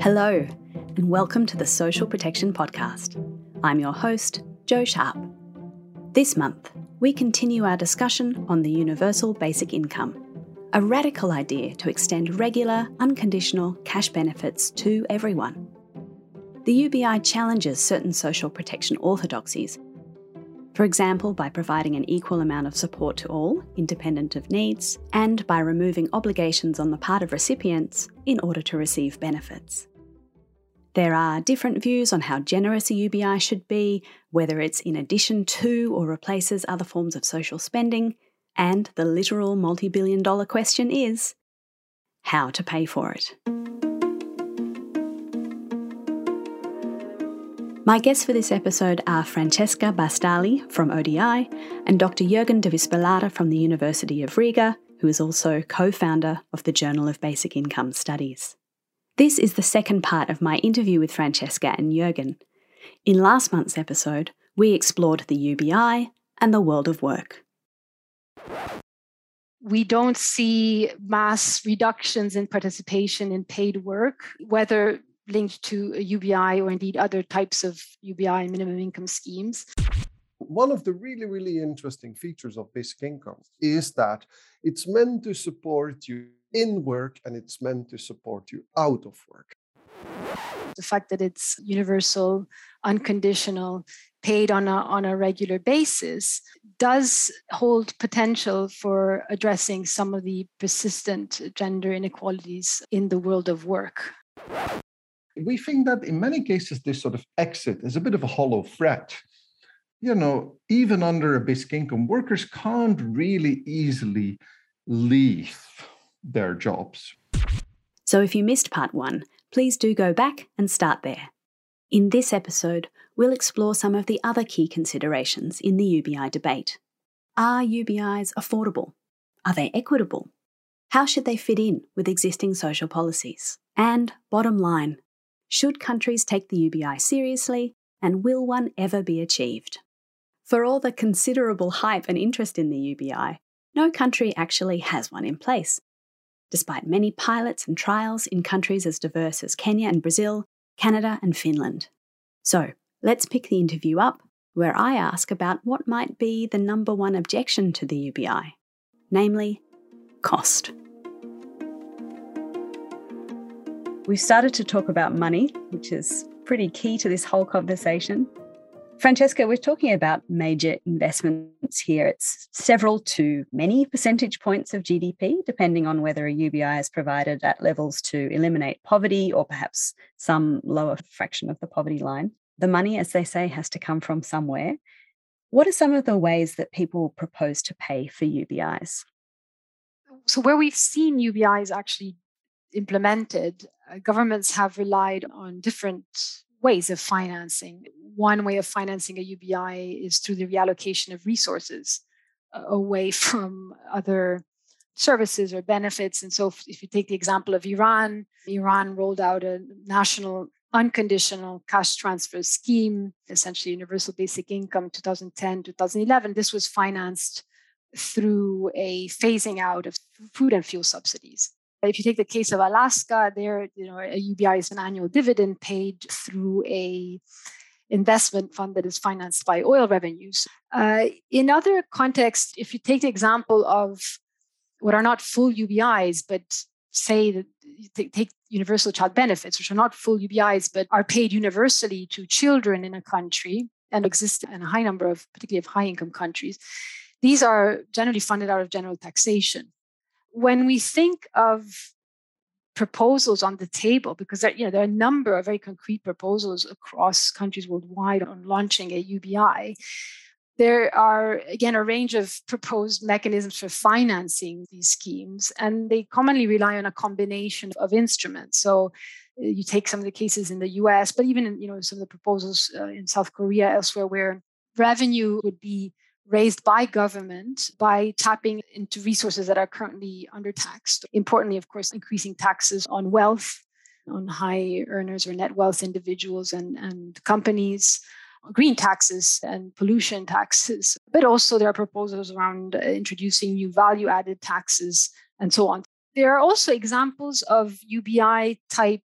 Hello, and welcome to the Social Protection Podcast. I'm your host, Joe Sharp. This month, we continue our discussion on the Universal Basic Income, a radical idea to extend regular, unconditional cash benefits to everyone. The UBI challenges certain social protection orthodoxies for example, by providing an equal amount of support to all, independent of needs, and by removing obligations on the part of recipients in order to receive benefits. There are different views on how generous a UBI should be, whether it's in addition to or replaces other forms of social spending, and the literal multi billion dollar question is how to pay for it. My guests for this episode are Francesca Bastagli from ODI and Dr. Jürgen de Wispelaere from the University of Riga, who is also co founder of the Journal of Basic Income Studies. This is the second part of my interview with Francesca and Jürgen. In last month's episode, we explored the UBI and the world of work. We don't see mass reductions in participation in paid work, whether linked to a UBI or indeed other types of UBI minimum income schemes. One of the really, really interesting features of basic income is that it's meant to support you in work and it's meant to support you out of work. The fact that it's universal, unconditional, paid on a, on a regular basis does hold potential for addressing some of the persistent gender inequalities in the world of work we think that in many cases, this sort of exit is a bit of a hollow threat. You know, even under a basic income, workers can't really easily leave their jobs. So if you missed part one, please do go back and start there. In this episode, we'll explore some of the other key considerations in the UBI debate. Are UBIs affordable? Are they equitable? How should they fit in with existing social policies? And bottom line, should countries take the UBI seriously, and will one ever be achieved? For all the considerable hype and interest in the UBI, no country actually has one in place. Despite many pilots and trials in countries as diverse as Kenya and Brazil, Canada and Finland. So, let's pick the interview up where I ask about what might be the number one objection to the UBI, namely, cost. We've started to talk about money, which is pretty key to this whole conversation. Francesca, we're talking about major investments here. It's several to many percentage points of GDP, depending on whether a UBI is provided at levels to eliminate poverty or perhaps some lower fraction of the poverty line. The money, as they say, has to come from somewhere. What are some of the ways that people propose to pay for UBIs? So, where we've seen UBIs actually implemented, governments have relied on different ways of financing. One way of financing a UBI is through the reallocation of resources uh, away from other services or benefits. And so, if you take the example of Iran, Iran rolled out a national unconditional cash transfer scheme, essentially universal basic income 2010 2011. This was financed through a phasing out of food and fuel subsidies. If you take the case of Alaska, there, you know, a UBI is an annual dividend paid through a investment fund that is financed by oil revenues. Uh, in other contexts, if you take the example of what are not full UBIs, but say that take universal child benefits, which are not full UBIs, but are paid universally to children in a country and exist in a high number of, particularly of high income countries, these are generally funded out of general taxation when we think of proposals on the table, because there, you know, there are a number of very concrete proposals across countries worldwide on launching a UBI, there are again a range of proposed mechanisms for financing these schemes and they commonly rely on a combination of instruments. So uh, you take some of the cases in the us but even in you know some of the proposals uh, in south korea elsewhere where revenue would be raised by government by tapping into resources that are currently undertaxed. Importantly, of course, increasing taxes on wealth, on high earners or net wealth individuals and, and companies, green taxes and pollution taxes. But also, there are proposals around introducing new value added taxes and so on. There are also examples of UBI type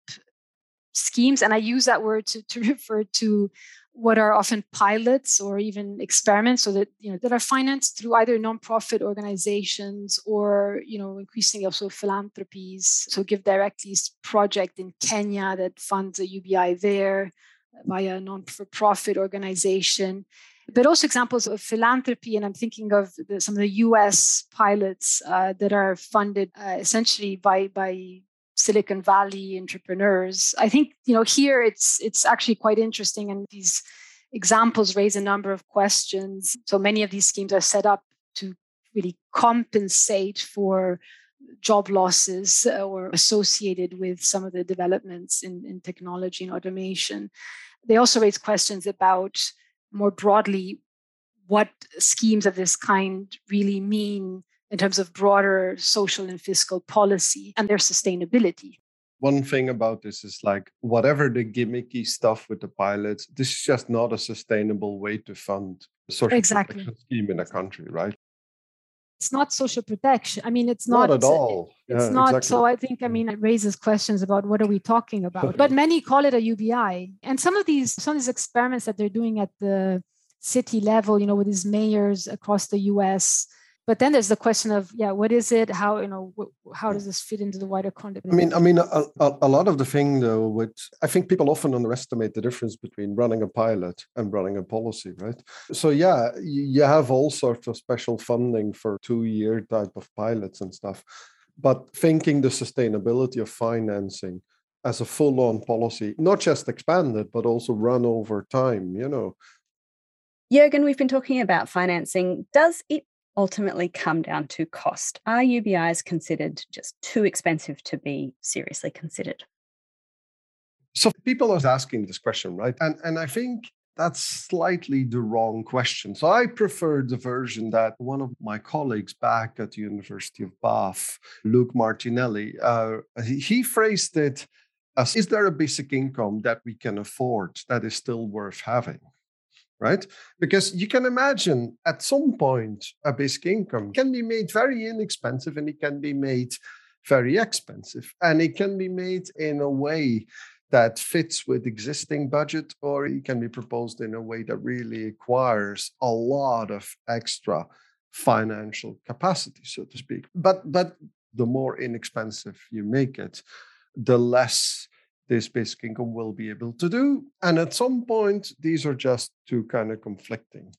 schemes, and I use that word to, to refer to what are often pilots or even experiments so that you know that are financed through either nonprofit organizations or you know increasingly also philanthropies. So give directly project in kenya that funds a ubi there via a non-for-profit organization. But also examples of philanthropy and i'm thinking of the, some of the us pilots uh, that are funded uh, essentially by by Silicon Valley entrepreneurs. I think you know here it's it's actually quite interesting, and these examples raise a number of questions. So many of these schemes are set up to really compensate for job losses uh, or associated with some of the developments in, in technology and automation. They also raise questions about more broadly what schemes of this kind really mean in terms of broader social and fiscal policy and their sustainability. One thing about this is like whatever the gimmicky stuff with the pilots, this is just not a sustainable way to fund social exactly. protection scheme in a country, right? It's not social protection. I mean, it's not, not at all. It's yeah, not. Exactly. So I think, I mean, it raises questions about what are we talking about. but many call it a UBI. And some of these, some of these experiments that they're doing at the city level, you know, with these mayors across the US, but then there's the question of yeah what is it? How you know how does this fit into the wider context? I mean i mean a, a, a, lot of the thing though with i think people often underestimate the difference between running a pilot and running a policy right? So yeah you have all sorts of special funding for two year type of pilots and stuff. But thinking the sustainability of financing as a full on policy not just expanded but also run over time you know? Jürgen, we've been talking about financing. Does it ultimately come down to cost. Are UBIs considered just too expensive to be seriously considered? So people are asking this question, right? And and I think that's slightly the wrong question. So I prefer the version that one of my colleagues back at the University of Bath, Luke Martinelli, uh, he, he phrased it as: Is there a basic income that we can afford that is still worth having? Right? Because you can imagine at some point a basic income can be made very inexpensive and it can be made very expensive. And it can be made in a way that fits with existing budget or it can be proposed in a way that really acquires a lot of extra financial capacity so to speak but but the more inexpensive you make it the less this basic income will be able to do. And at some point, these are just two kind of conflicting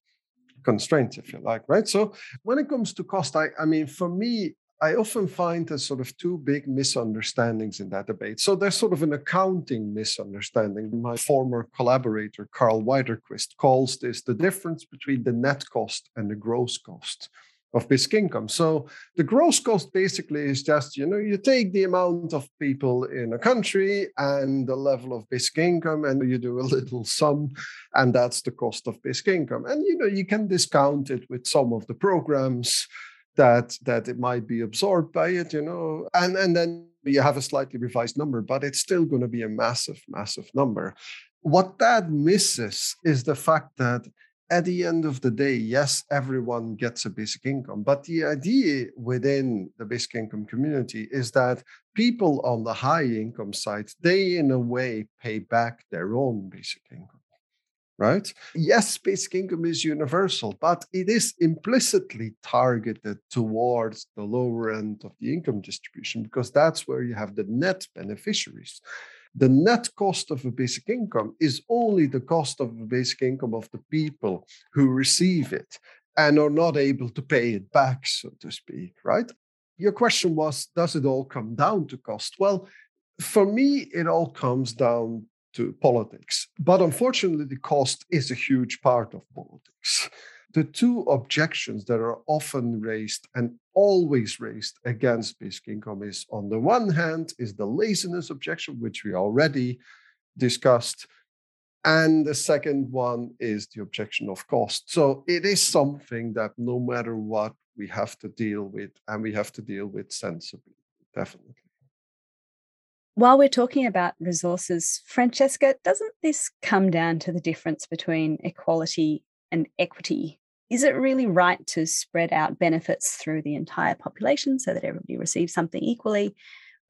constraints, if you like, right? So when it comes to cost, I, I mean, for me, I often find there's sort of two big misunderstandings in that debate. So there's sort of an accounting misunderstanding. My former collaborator, Karl Widerquist, calls this the difference between the net cost and the gross cost of basic income. So the gross cost basically is just, you know, you take the amount of people in a country and the level of basic income and you do a little sum and that's the cost of basic income. And you know, you can discount it with some of the programs that that it might be absorbed by it, you know, and and then you have a slightly revised number, but it's still going to be a massive, massive number. What that misses is the fact that at the end of the day, yes, everyone gets a basic income. But the idea within the basic income community is that people on the high income side, they in a way pay back their own basic income. Right? Yes, basic income is universal, but it is implicitly targeted towards the lower end of the income distribution because that's where you have the net beneficiaries the net cost of a basic income is only the cost of a basic income of the people who receive it and are not able to pay it back, so to speak, right? Your question was Does it all come down to cost? Well, for me, it all comes down to politics. But unfortunately, the cost is a huge part of politics the two objections that are often raised and always raised against basic income is on the one hand is the laziness objection which we already discussed and the second one is the objection of cost. So it is something that no matter what we have to deal with and we have to deal with sensibly definitely. While we're talking about resources, Francesca, doesn't this come down to the difference between equality and equity is it really right to spread out benefits through the entire population so that everybody receives something equally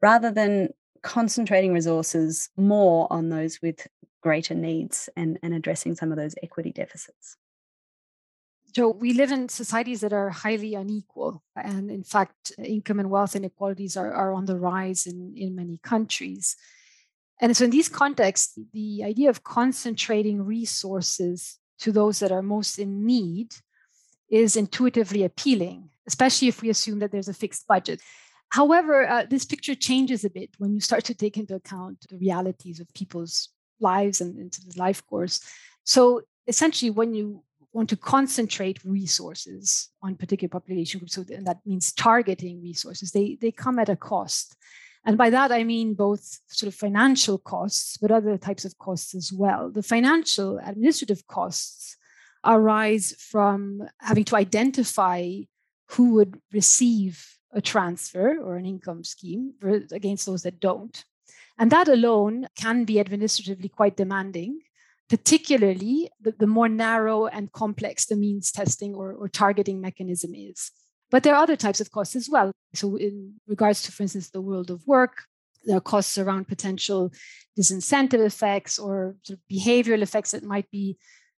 rather than concentrating resources more on those with greater needs and, and addressing some of those equity deficits. So we live in societies that are highly unequal. And in fact, income and wealth inequalities are, are on the rise in, in many countries. And so, in these contexts, the idea of concentrating resources to those that are most in need is intuitively appealing, especially if we assume that there's a fixed budget. However, uh, this picture changes a bit when you start to take into account the realities of people's lives and into the life course. So, essentially, when you want to concentrate resources on particular population groups, so that means targeting resources, they, they come at a cost. And by that, I mean both sort of financial costs, but other types of costs as well. The financial administrative costs arise from having to identify who would receive a transfer or an income scheme against those that don't. And that alone can be administratively quite demanding, particularly the, the more narrow and complex the means testing or, or targeting mechanism is. But there are other types of costs as well. So, in regards to, for instance, the world of work, there are costs around potential disincentive effects or sort of behavioral effects that might be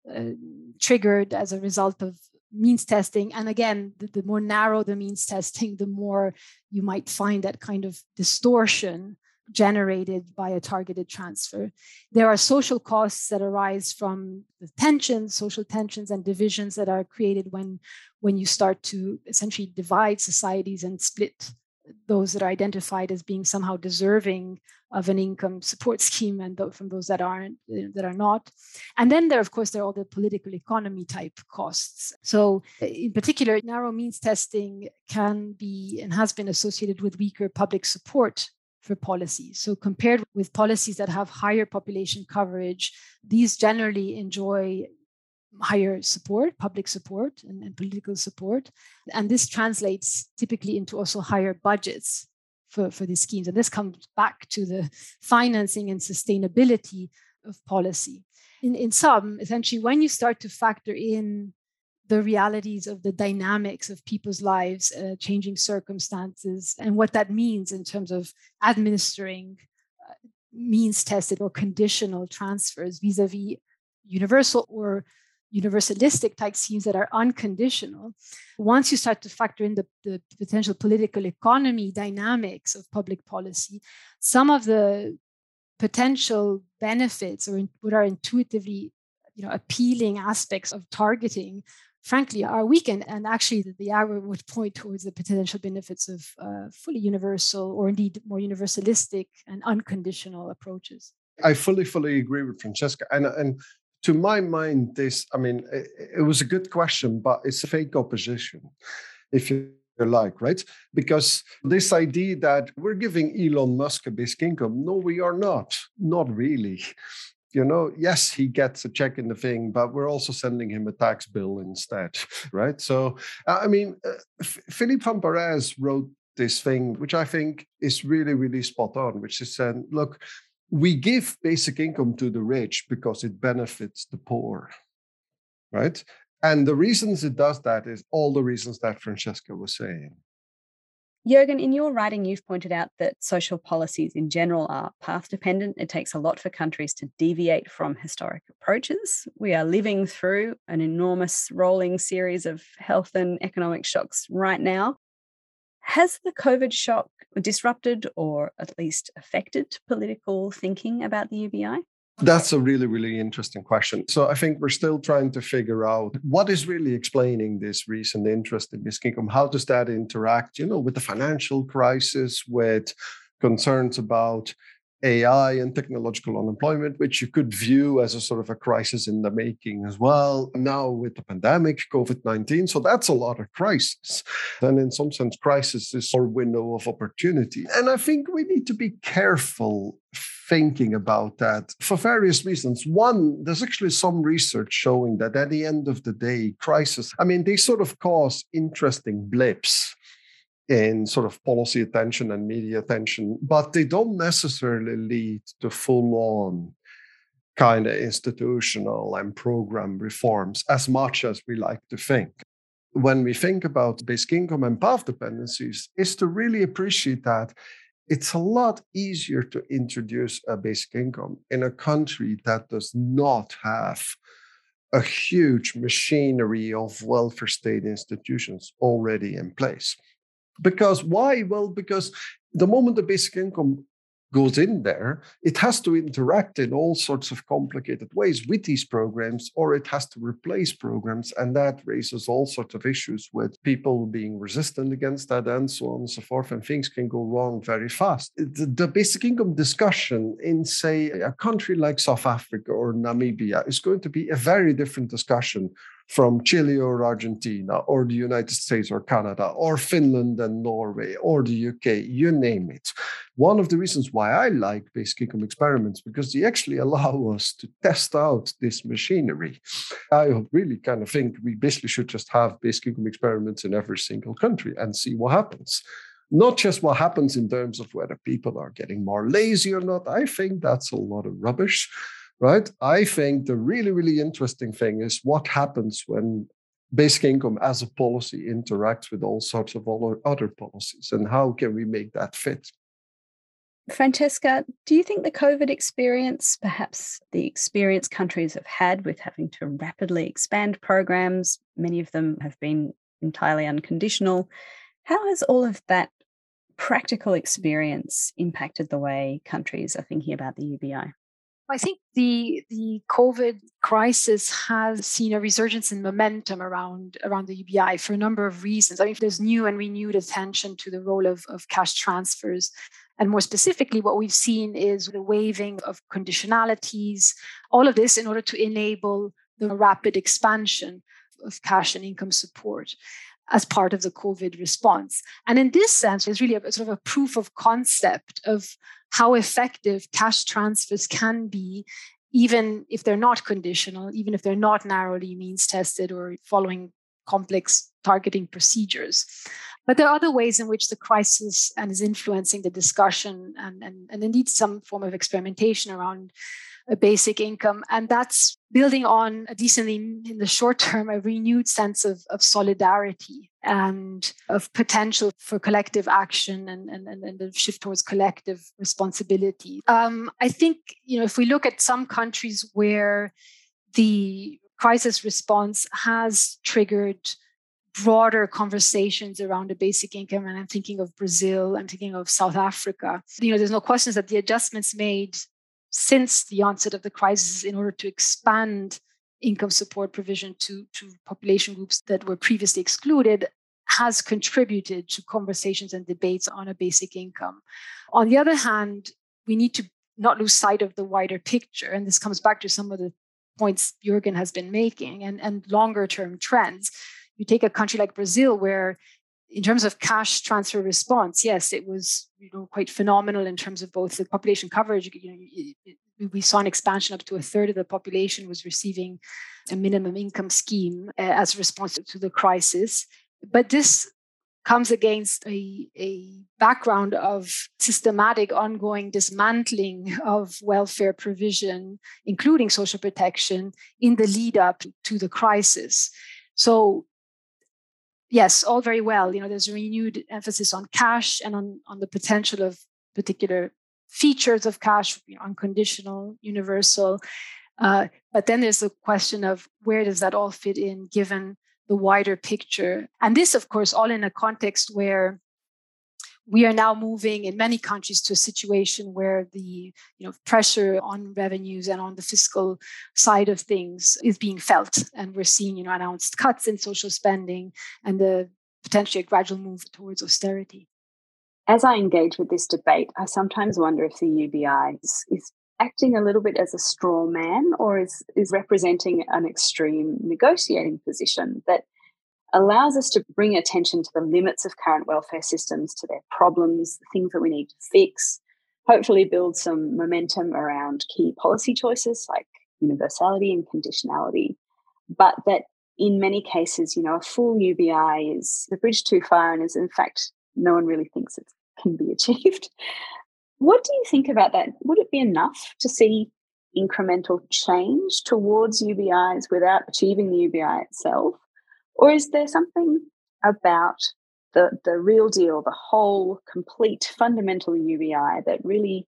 uh, triggered as a result of means testing. And again, the, the, more narrow the means testing, the more you might find that kind of distortion generated by a targeted transfer. There are social costs that arise from the tensions, social tensions and divisions that are created when, when you start to essentially divide societies and split those that are identified as being somehow deserving of an income support scheme and from those that aren't that are not and then there of course there are all the political economy type costs so in particular narrow means testing can be and has been associated with weaker public support for policies. So, compared with policies that have higher population coverage, these generally enjoy higher support, public support, and, and, political support. And this translates typically into also higher budgets for, for these schemes. And this comes back to the financing and sustainability of policy. In, in sum, essentially, when you start to factor in the realities of the dynamics of people's lives, uh, changing circumstances, and what that means in terms of administering uh, means tested or conditional transfers vis a vis universal or universalistic type schemes that are unconditional. Once you start to factor in the, the potential political economy dynamics of public policy, some of the potential benefits or what are intuitively you know appealing aspects of targeting frankly are weakened and actually the, the arrow would point towards the potential benefits of uh, fully universal or indeed more universalistic and unconditional approaches i fully fully agree with francesca and and to my mind this i mean it, it was a good question but it's a fake opposition if you like, right? Because this idea that we're giving Elon Musk a basic income, no, we are not. Not really you know, yes, he gets a check in the thing, but we're also sending him a tax bill instead, right? So, I mean, uh, Philippe van Parijs wrote this thing, which I think is really, really spot on, which is saying, look, we give basic income to the rich because it benefits the poor, right? And the reasons it does that is all the reasons that Francesca was saying. Jurgen, in your writing, you've pointed out that social policies in general are path dependent. It takes a lot for countries to deviate from historic approaches. We are living through an enormous rolling series of health and economic shocks right now. Has the COVID shock disrupted or at least affected political thinking about the UBI? That's a really, really interesting question. So I think we're still trying to figure out what is really explaining this recent interest in this kingdom. How does that interact, you know, with the financial crisis, with concerns about AI and technological unemployment, which you could view as a sort of a crisis in the making as well. Now with the pandemic, COVID 19. So that's a lot of crisis. And in some sense, crisis is our window of opportunity. And I think we need to be careful thinking about that for various reasons. One, there's actually some research showing that at the end of the day, crisis, I mean, they sort of cause interesting blips in sort of policy attention and media attention, but they don't necessarily lead to full on kind of institutional and program reforms as much as we like to think. When we think about basic income and path dependencies, is to really appreciate that it's a lot easier to introduce a basic income in a country that does not have a huge machinery of welfare state institutions already in place. Because why? Well, because the moment the basic income goes in there, it has to interact in all sorts of complicated ways with these programs, or it has to replace programs. And that raises all sorts of issues with people being resistant against that and so on and so forth. And things can go wrong very fast. The, basic income discussion in, say, a country like South Africa or Namibia is going to be a very different discussion from Chile or Argentina or the United States or Canada or Finland and Norway or the UK, you name it. One of the reasons why I like basic income experiments because they actually allow us to test out this machinery. I really kind of think we basically should just have basic income experiments in every single country and see what happens not just what happens in terms of whether people are getting more lazy or not. I think that's a lot of rubbish right? I think the really, really interesting thing is what happens when basic income as a policy interacts with all sorts of other policies and how can we make that fit? Francesca, do you think the COVID experience, perhaps the experience countries have had with having to rapidly expand programs, many of them have been entirely unconditional, how has all of that practical experience impacted the way countries are thinking about the UBI? I think the the COVID crisis has seen a resurgence in momentum around around the UBI for a number of reasons. I mean, there's new and renewed attention to the role of, of cash transfers. And more specifically, what we've seen is the waiving of conditionalities, all of this in order to enable the rapid expansion of cash and income support as part of the COVID response. And in this sense, it's really a sort of a proof of concept of how effective cash transfers can be, even if they're not conditional, even if they're not narrowly means tested or following complex targeting procedures. But there are other ways in which the crisis and is influencing the discussion and, and, and indeed some form of experimentation around a basic income. And that's building on a decently, in the short term, a renewed sense of, of solidarity and of potential for collective action and, and, and the shift towards collective responsibility. Um, I think, you know, if we look at some countries where the crisis response has triggered broader conversations around the basic income and i'm thinking of brazil i'm thinking of south africa you know there's no questions that the adjustments made since the onset of the crisis in order to expand income support provision to, to population groups that were previously excluded has contributed to conversations and debates on a basic income. On the other hand, we need to not lose sight of the wider picture. And this comes back to some of the points Jürgen has been making and, and longer term trends. You take a country like Brazil, where in terms of cash transfer response, yes, it was you know quite phenomenal in terms of both the population coverage. You know, we saw an expansion up to a third of the population was receiving a minimum income scheme uh, as a response to the crisis. But this comes against a, a background of systematic ongoing dismantling of welfare provision, including social protection, in the lead up to the crisis. So yes, all very well. You know, there's a renewed emphasis on cash and on, on the potential of particular features of cash, you know, unconditional, universal. Uh, but then there's the question of where does that all fit in given the wider picture? And this, of course, all in a context where we are now moving in many countries to a situation where the you know pressure on revenues and on the fiscal side of things is being felt and we're seeing you know announced cuts in social spending and the potentially a gradual move towards austerity as i engage with this debate i sometimes wonder if the ubi is, is acting a little bit as a straw man or is is representing an extreme negotiating position that allows us to bring attention to the limits of current welfare systems, to their problems, things that we need to fix, hopefully build some momentum around key policy choices like universality and conditionality. But that in many cases, you know, a full UBI is the bridge too far and is in fact no one really thinks it can be achieved. What do you think about that? Would it be enough to see incremental change towards UBIs without achieving the UBI itself? Or is there something about the, the real deal, the whole complete fundamental UBI that really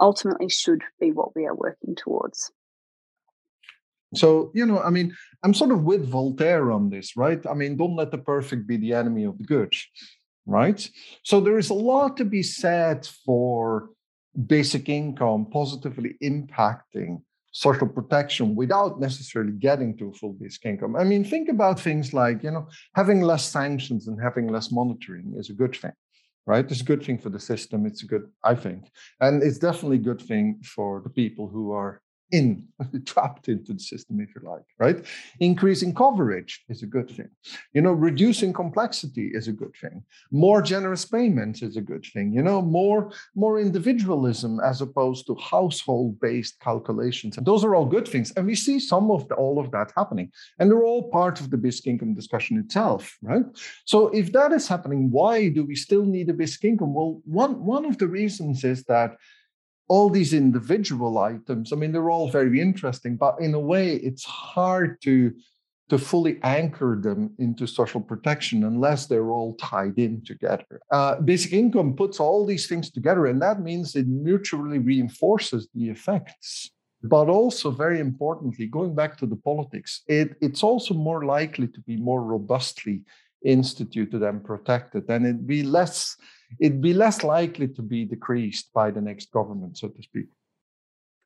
ultimately should be what we are working towards. So, you know, I mean, I'm sort of with Voltaire on this, right? I mean, don't let the perfect be the enemy of the good, right? So, there is a lot to be said for basic income positively impacting social protection without necessarily getting to full basic income. I mean, think about things like, you know, having less sanctions and having less monitoring is a good thing, right? It's a good thing for the system. It's a good, I think. And it's definitely a good thing for the people who are in, trapped into the system, if you like, right? Increasing coverage is a good thing. You know, reducing complexity is a good thing. More generous payments is a good thing. You know, more more individualism as opposed to household-based calculations. Those are all good things. And we see some of the, all of that happening. And they're all part of the basic income discussion itself, right? So if that is happening, why do we still need a basic income? Well, one one of the reasons is that all these individual items, I mean, they're all very interesting, but in a way, it's hard to to fully anchor them into social protection unless they're all tied in together. Uh, basic income puts all these things together, and that means it mutually reinforces the effects. But also, very importantly, going back to the politics, it, it's also more likely to be more robustly instituted and protected, and it'd be less it'd be less likely to be decreased by the next government, so to speak.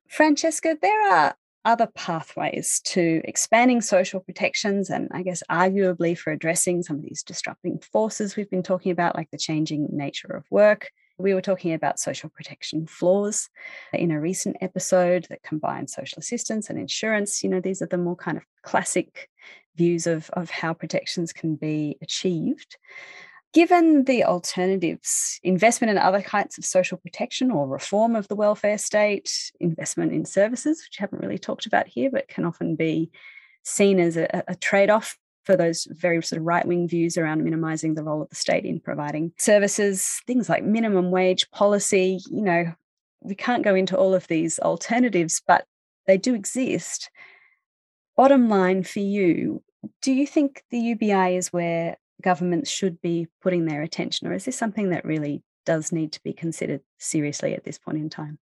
Francesca, there are other pathways to expanding social protections and I guess arguably for addressing some of these disrupting forces we've been talking about, like the changing nature of work. We were talking about social protection floors in a recent episode that combined social assistance and insurance. You know, these are the more kind of classic views of, of how protections can be achieved. Given the alternatives, investment in other kinds of social protection or reform of the welfare state, investment in services, which haven't really talked about here, but can often be seen as a, a trade off for those very sort of right wing views around minimizing the role of the state in providing services, things like minimum wage policy. You know, we can't go into all of these alternatives, but they do exist. Bottom line for you, do you think the UBI is where governments should be putting their attention, or is this something that really does need to be considered seriously at this point in time?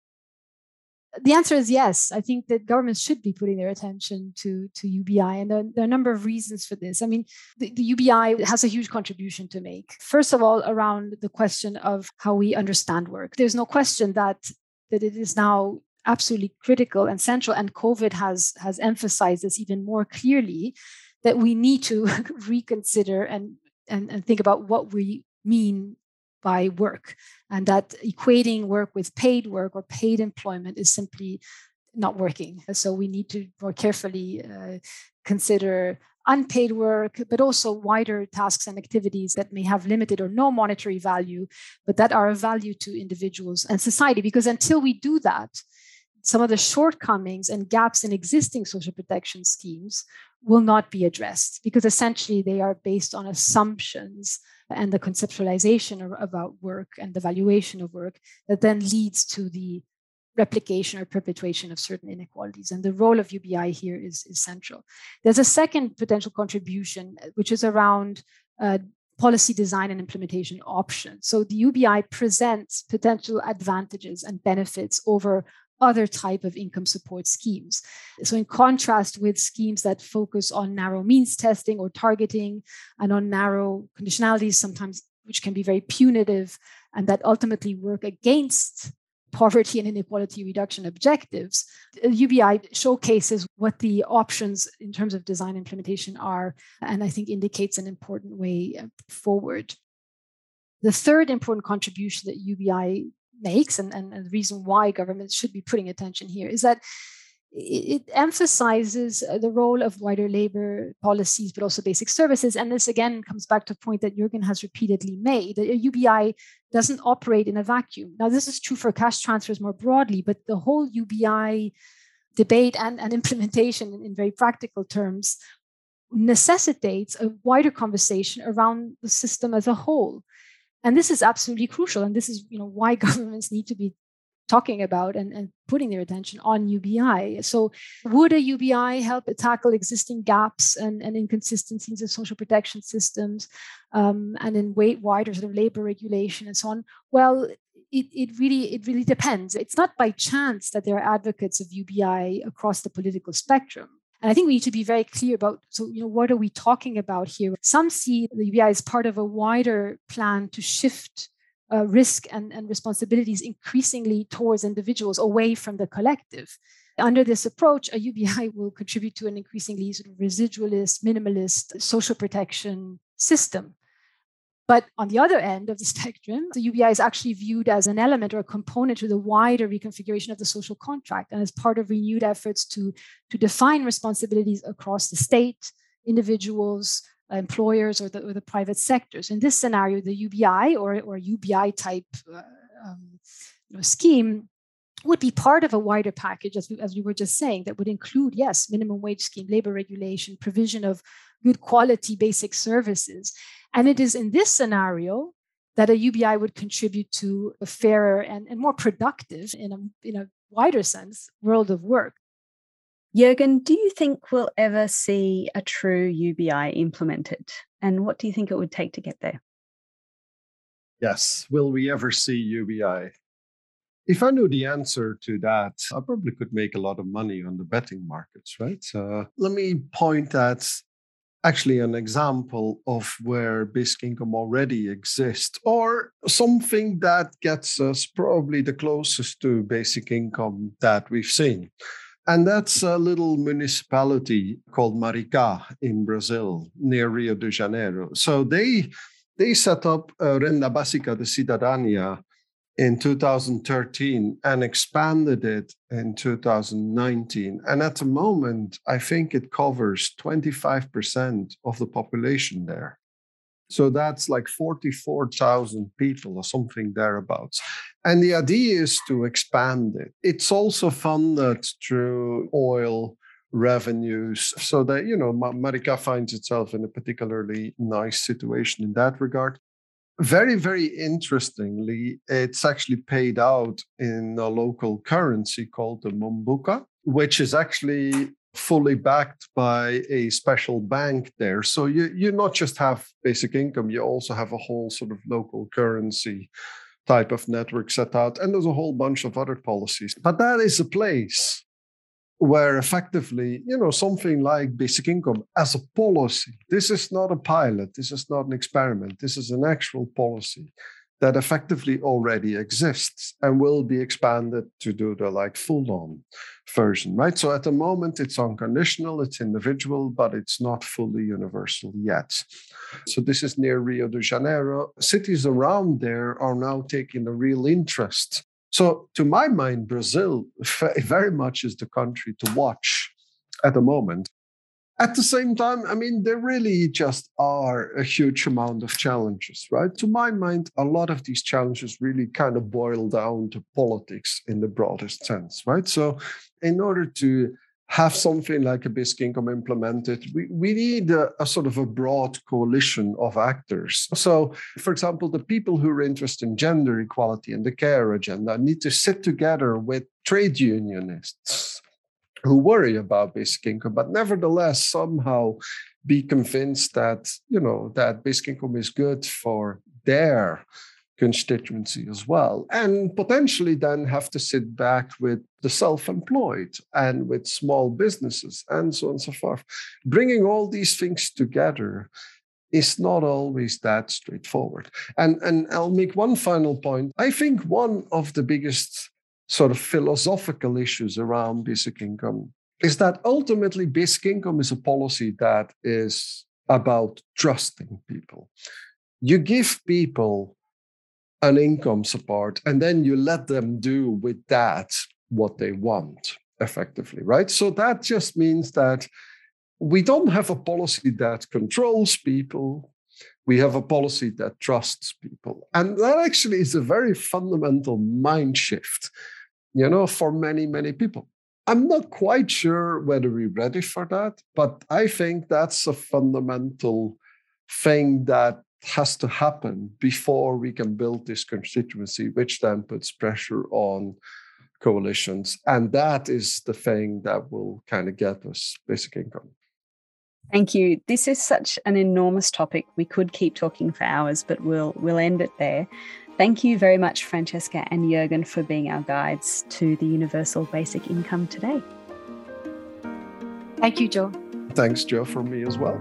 The answer is yes. I think that governments should be putting their attention to, to UBI, and there, there are a number of reasons for this. I mean, the, the UBI has a huge contribution to make. First of all, around the question of how we understand work. There's no question that that it is now absolutely critical and central, and COVID has has emphasized this even more clearly that we need to reconsider and, and, and think about what we mean by work. And that equating work with paid work or paid employment is simply not working. So we need to more carefully uh, consider unpaid work but also wider tasks and activities that may have limited or no monetary value but that are of value to individuals and society. Because until we do that some of the shortcomings and gaps in existing social protection schemes will not be addressed because essentially they are based on assumptions and the conceptualization about work and the valuation of work that then leads to the replication or perpetuation of certain inequalities. And the role of UBI here is, is central. There's a second potential contribution, which is around uh, policy design and implementation options. So the UBI presents potential advantages and benefits over other type of income support schemes. So in contrast with schemes that focus on narrow means testing or targeting and on narrow conditionalities, sometimes which can be very punitive and that ultimately work against poverty and inequality reduction objectives, uh, UBI showcases what the options in terms of design implementation are, and I think indicates an important way uh, forward. The third important contribution that UBI makes and, and, and the reason why governments should be putting attention here is that it, emphasizes uh, the role of wider labor policies, but also basic services. And this again comes back to a point that Jürgen has repeatedly made. That UBI doesn't operate in a vacuum. Now, this is true for cash transfers more broadly, but the whole UBI debate and, and implementation in, in very practical terms necessitates a wider conversation around the system as a whole and this is absolutely crucial and this is you know why governments need to be talking about and, and putting their attention on UBI. So, would a UBI help tackle existing gaps and, and inconsistencies in social protection systems um, and in wider sort of labor regulation and so on? Well, it, it really it really depends. It's not by chance that there are advocates of UBI across the political spectrum. And I think we need to be very clear about so, you know, what are we talking about here? Some see the UBI as part of a wider plan to shift uh, risk and, and responsibilities increasingly towards individuals away from the collective. Under this approach, a UBI will contribute to an increasingly sort of residualist, minimalist social protection system. But on the other end of the spectrum, the UBI is actually viewed as an element or a component to the wider reconfiguration of the social contract and as part of renewed efforts to, to define responsibilities across the state, individuals, employers, or the, or the private sectors. In this scenario, the UBI or, or UBI type uh, um, you know, scheme would be part of a wider package, as we, as we were just saying, that would include, yes, minimum wage scheme, labor regulation, provision of good quality basic services. And it is in this scenario that a UBI would contribute to a fairer and, and more productive, in a, in a wider sense, world of work. Jürgen, do you think we'll ever see a true UBI implemented? And what do you think it would take to get there? Yes. Will we ever see UBI? If I knew the answer to that, I probably could make a lot of money on the betting markets, right? Uh, let me point at actually an example of where basic income already exists, or something that gets us probably the closest to basic income that we've seen. And that's a little municipality called Maricá in Brazil, near Rio de Janeiro. So they they set up a Renda Básica de Cidadania in 2013 and expanded it in 2019. And at the moment, I think it covers 25% of the population there. So that's like 44,000 people or something thereabouts. And the idea is to expand it. It's also funded through oil revenues so that, you know, Maricá finds itself in a particularly nice situation in that regard. Very, very interestingly, it's actually paid out in a local currency called the Mumbuca, which is actually fully backed by a special bank there. So you you not just have basic income, you also have a whole sort of local currency type of network set out, and there's a whole bunch of other policies. But that is a place where effectively, you know, something like basic income as a policy, this is not a pilot, this is not an experiment, this is an actual policy that effectively already exists and will be expanded to do the like full on version, right? So at the moment, it's unconditional, it's individual, but it's not fully universal yet. So this is near Rio de Janeiro. Cities around there are now taking a real interest. So, to my mind, Brazil very much is the country to watch at the moment at the same time, I mean, there really just are a huge amount of challenges, right? To my mind, a lot of these challenges really kind of boil down to politics in the broadest sense, right? So, in order to have something like a basic income implemented, we, we need a, a, sort of a broad coalition of actors. So, for example, the people who are interested in gender equality and the care agenda need to sit together with trade unionists who worry about basic income, but nevertheless somehow be convinced that you know that basic income is good for their constituency as well, and potentially then have to sit back with the self-employed and with small businesses and so on and so forth. Bringing all these things together is not always that straightforward. And and I'll make one final point. I think one of the biggest sort of philosophical issues around basic income is that ultimately basic income is a policy that is about trusting people. You give people an income support and then you let them do with that what they want effectively, right? So that just means that we don't have a policy that controls people. We have a policy that trusts people. And that actually is a very fundamental mind shift you know, for many, many people. I'm not quite sure whether we're ready for that, but I think that's a fundamental thing that has to happen before we can build this constituency, which then puts pressure on coalitions. And that is the thing that will kind of get us basic income. Thank you. This is such an enormous topic. We could keep talking for hours, but we'll we'll end it there. Thank you very much, Francesca and Jurgen, for being our guides to the universal basic income today. Thank you, Joe. Thanks, Joe, for me as well.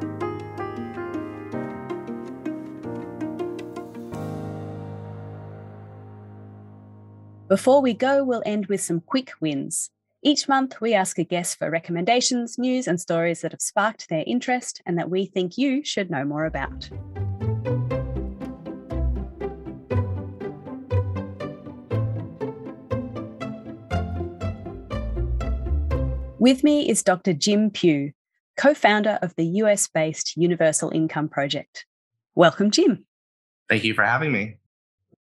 Before we go, we'll end with some quick wins. Each month, we ask a guest for recommendations, news, and stories that have sparked their interest and that we think you should know more about. With me is Dr. Jim Pugh, co founder of the US based Universal Income Project. Welcome, Jim. Thank you for having me.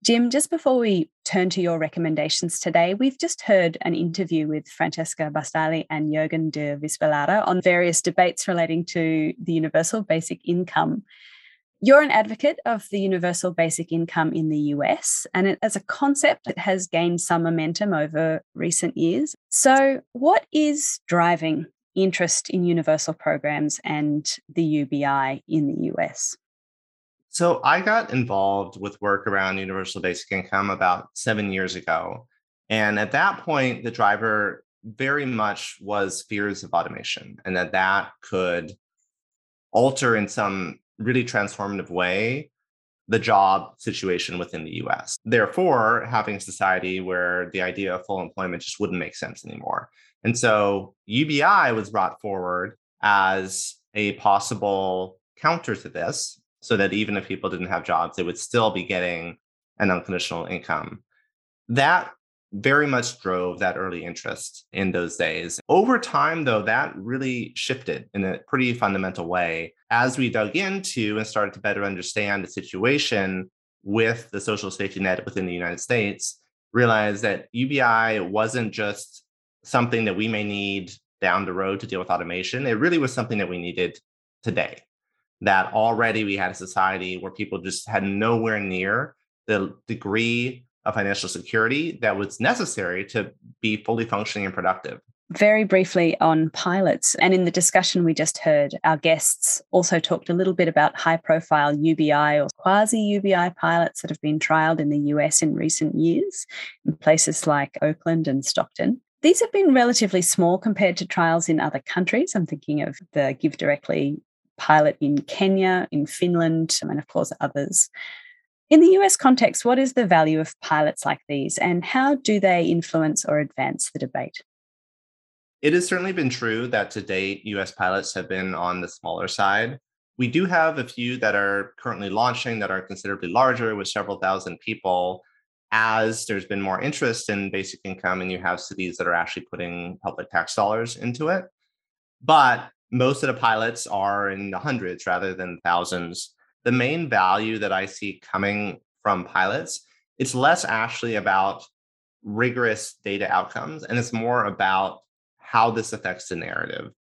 Jim, just before we turn to your recommendations today, we've just heard an interview with Francesca Bastagli and Jurgen de Wispelaere on various debates relating to the universal basic income. You're an advocate of the universal basic income in the US, and it, as a concept, it has gained some momentum over recent years. So, what is driving interest in universal programs and the UBI in the US? So I got involved with work around universal basic income about seven years ago. And at that point, the driver very much was fears of automation and that that could alter in some really transformative way the job situation within the US. Therefore, having a society where the idea of full employment just wouldn't make sense anymore. And so UBI was brought forward as a possible counter to this so that even if people didn't have jobs, they would still be getting an unconditional income. That very much drove that early interest in those days. Over time, though, that really shifted in a pretty fundamental way as we dug into and started to better understand the situation with the social safety net within the United States. Realized that UBI wasn't just something that we may need down the road to deal with automation. It really was something that we needed today that already we had a society where people just had nowhere near the degree of financial security that was necessary to be fully functioning and productive. Very briefly on pilots, and in the discussion we just heard, our guests also talked a little bit about high profile UBI or quasi UBI pilots that have been trialed in the US in recent years in places like Oakland and Stockton. These have been relatively small compared to trials in other countries. I'm thinking of the GiveDirectly pilot in Kenya, in Finland, and of course others. In the US context, what is the value of pilots like these and how do they influence or advance the debate? It has certainly been true that to date, US pilots have been on the smaller side. We do have a few that are currently launching that are considerably larger with several thousand people as there's been more interest in basic income and you have cities that are actually putting public tax dollars into it. But most of the pilots are in the hundreds rather than thousands. The main value that I see coming from pilots, it's less actually about rigorous data outcomes and it's more about how this affects the narrative.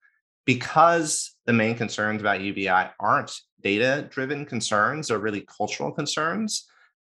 Because the main concerns about UBI aren't data driven concerns or really cultural concerns,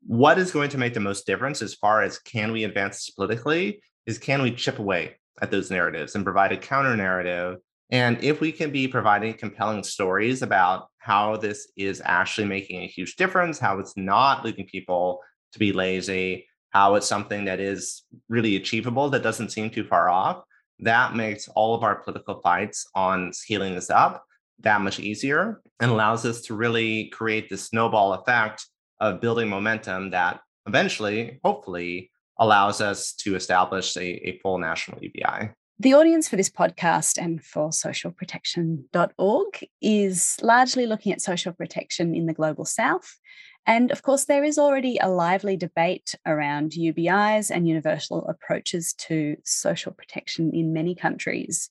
what is going to make the most difference as far as can we advance politically is can we chip away at those narratives and provide a counter narrative and if we can be providing compelling stories about how this is actually making a huge difference, how it's not leading people to be lazy, how it's something that is really achievable, that doesn't seem too far off, that makes all of our political fights on scaling this up that much easier and allows us to really create this snowball effect of building momentum that eventually, hopefully, allows us to establish a, a full national UBI. The audience for this podcast and for socialprotection.org is largely looking at social protection in the global south. And of course, there is already a lively debate around UBIs and universal approaches to social protection in many countries.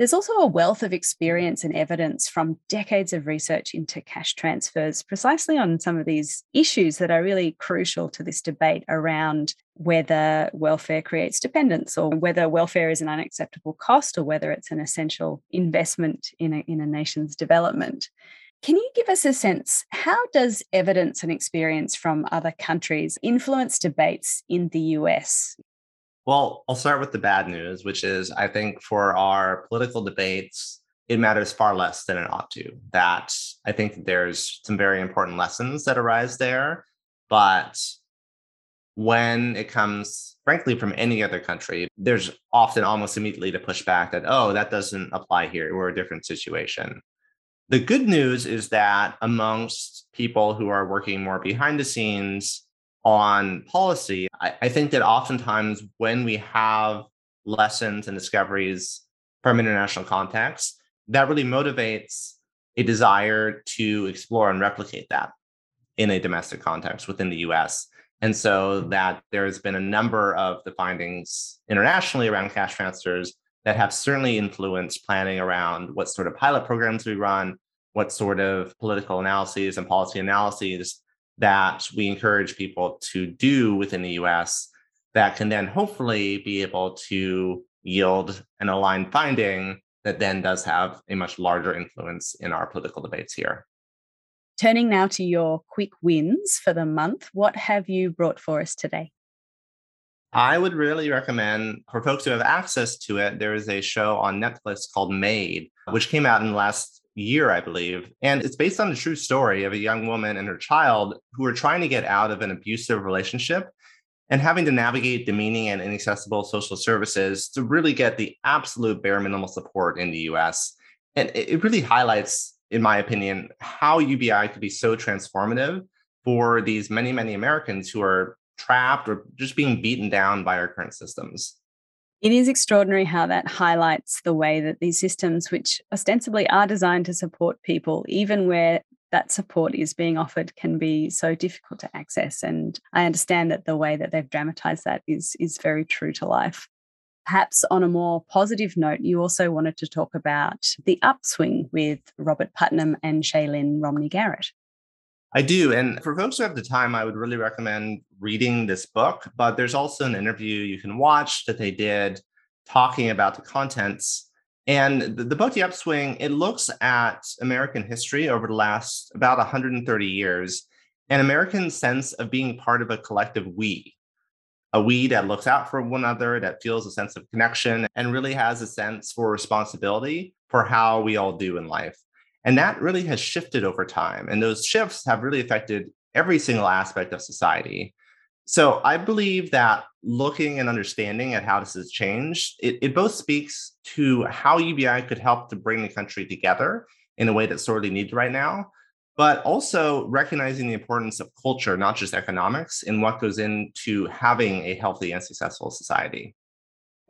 There's also a wealth of experience and evidence from decades of research into cash transfers, precisely on some of these issues that are really crucial to this debate around whether welfare creates dependence or whether welfare is an unacceptable cost or whether it's an essential investment in a, in a nation's development. Can you give us a sense? How does evidence and experience from other countries influence debates in the US? Well, I'll start with the bad news, which is I think for our political debates, it matters far less than it ought to. That I think there's some very important lessons that arise there. But when it comes, frankly, from any other country, there's often almost immediately to push back that, oh, that doesn't apply here. We're a different situation. The good news is that amongst people who are working more behind the scenes on policy, I, I think that oftentimes when we have lessons and discoveries from international context, that really motivates a desire to explore and replicate that in a domestic context within the US. And so that there's been a number of the findings internationally around cash transfers that have certainly influenced planning around what sort of pilot programs we run, what sort of political analyses and policy analyses that we encourage people to do within the US that can then hopefully be able to yield an aligned finding that then does have a much larger influence in our political debates here. Turning now to your quick wins for the month, what have you brought for us today? I would really recommend for folks who have access to it, there is a show on Netflix called Maid, which came out in the last year, I believe. And it's based on a true story of a young woman and her child who are trying to get out of an abusive relationship and having to navigate demeaning and inaccessible social services to really get the absolute bare minimal support in the US. And it really highlights, in my opinion, how UBI could be so transformative for these many, many Americans who are trapped or just being beaten down by our current systems. It is extraordinary how that highlights the way that these systems, which ostensibly are designed to support people, even where that support is being offered can be so difficult to access. And I understand that the way that they've dramatized that is, is very true to life. Perhaps on a more positive note, you also wanted to talk about the upswing with Robert Putnam and Shaylyn Romney Garrett. I do. And for folks who have the time, I would really recommend reading this book. But there's also an interview you can watch that they did talking about the contents. And the, the book, The Upswing, it looks at American history over the last about 130 years, and American sense of being part of a collective we, a we that looks out for one another, that feels a sense of connection, and really has a sense for responsibility for how we all do in life. And that really has shifted over time. And those shifts have really affected every single aspect of society. So I believe that looking and understanding at how this has changed, it, it both speaks to how UBI could help to bring the country together in a way that's sorely needed right now, but also recognizing the importance of culture, not just economics, in what goes into having a healthy and successful society.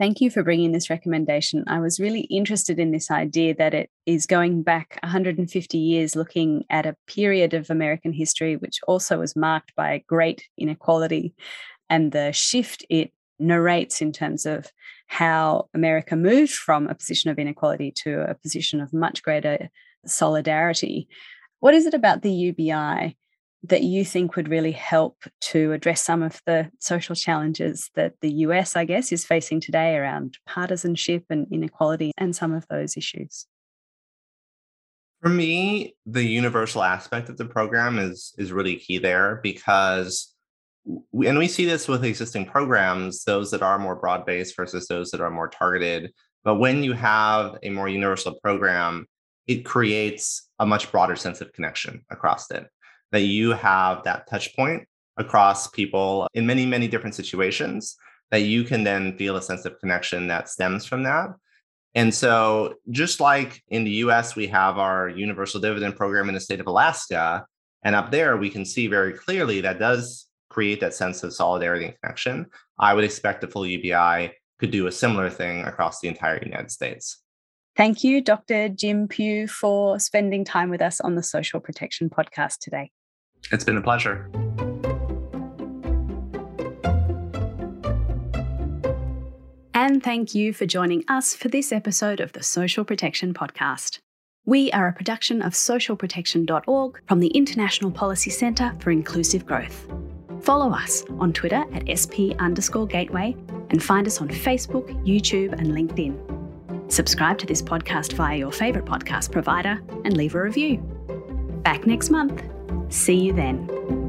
Thank you for bringing this recommendation. I was really interested in this idea that it is going back 150 years, looking at a period of American history which also was marked by great inequality and the shift it narrates in terms of how America moved from a position of inequality to a position of much greater solidarity. What is it about the UBI that you think would really help to address some of the social challenges that the US, I guess, is facing today around partisanship and inequality and some of those issues? For me, the universal aspect of the program is is really key there because we, and we see this with existing programs, those that are more broad based versus those that are more targeted. But when you have a more universal program, it creates a much broader sense of connection across it that you have that touch point across people in many, many different situations that you can then feel a sense of connection that stems from that. And so, just like in the US, we have our universal dividend program in the state of Alaska. And up there, we can see very clearly that does create that sense of solidarity and connection. I would expect a full UBI could do a similar thing across the entire United States. Thank you, Dr. Jim Pugh, for spending time with us on the Social Protection Podcast today. It's been a pleasure. And thank you for joining us for this episode of the Social Protection Podcast. We are a production of socialprotection.org from the International Policy Centre for Inclusive Growth. Follow us on Twitter at SP underscore gateway and find us on Facebook, YouTube, and LinkedIn. Subscribe to this podcast via your favourite podcast provider and leave a review. Back next month. See you then.